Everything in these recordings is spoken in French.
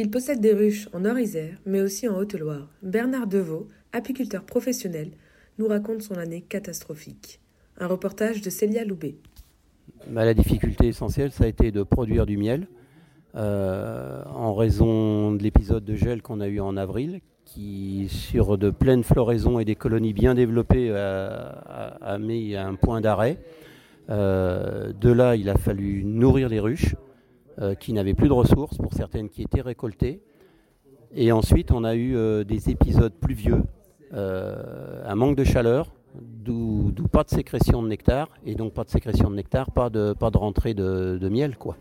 Il possède des ruches en Nord-Isère, mais aussi en Haute-Loire. Bernard Deveau, apiculteur professionnel, nous raconte son année catastrophique. Un reportage de Célia Loubet. Bah, la difficulté essentielle, ça a été de produire du miel. euh, en raison de l'épisode de gel qu'on a eu en avril, qui, sur de pleines floraisons et des colonies bien développées, a, mis un point d'arrêt. Euh, de là, il a fallu nourrir les ruches, qui n'avaient plus de ressources, pour certaines qui étaient récoltées. Et ensuite, on a eu euh, des épisodes pluvieux, euh, un manque de chaleur, d'où pas de sécrétion de nectar, et donc pas de sécrétion de nectar, pas de, pas de rentrée de, miel. quoi.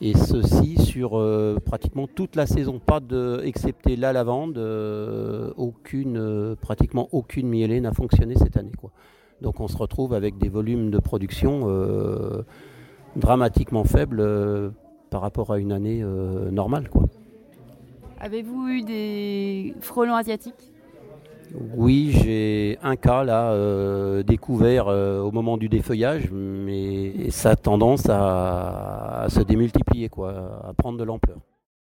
Et ceci sur euh, pratiquement toute la saison, pas de, excepté la lavande, euh, aucune, euh, pratiquement aucune mielée n'a fonctionné cette année. Quoi. Donc on se retrouve avec des volumes de production euh, dramatiquement faibles euh, par rapport à une année euh, normale. Quoi. Avez-vous eu des frelons asiatiques? Oui, j'ai un cas là euh, découvert euh, au moment du défeuillage, mais ça a tendance à, à se démultiplier, quoi, à prendre de l'ampleur.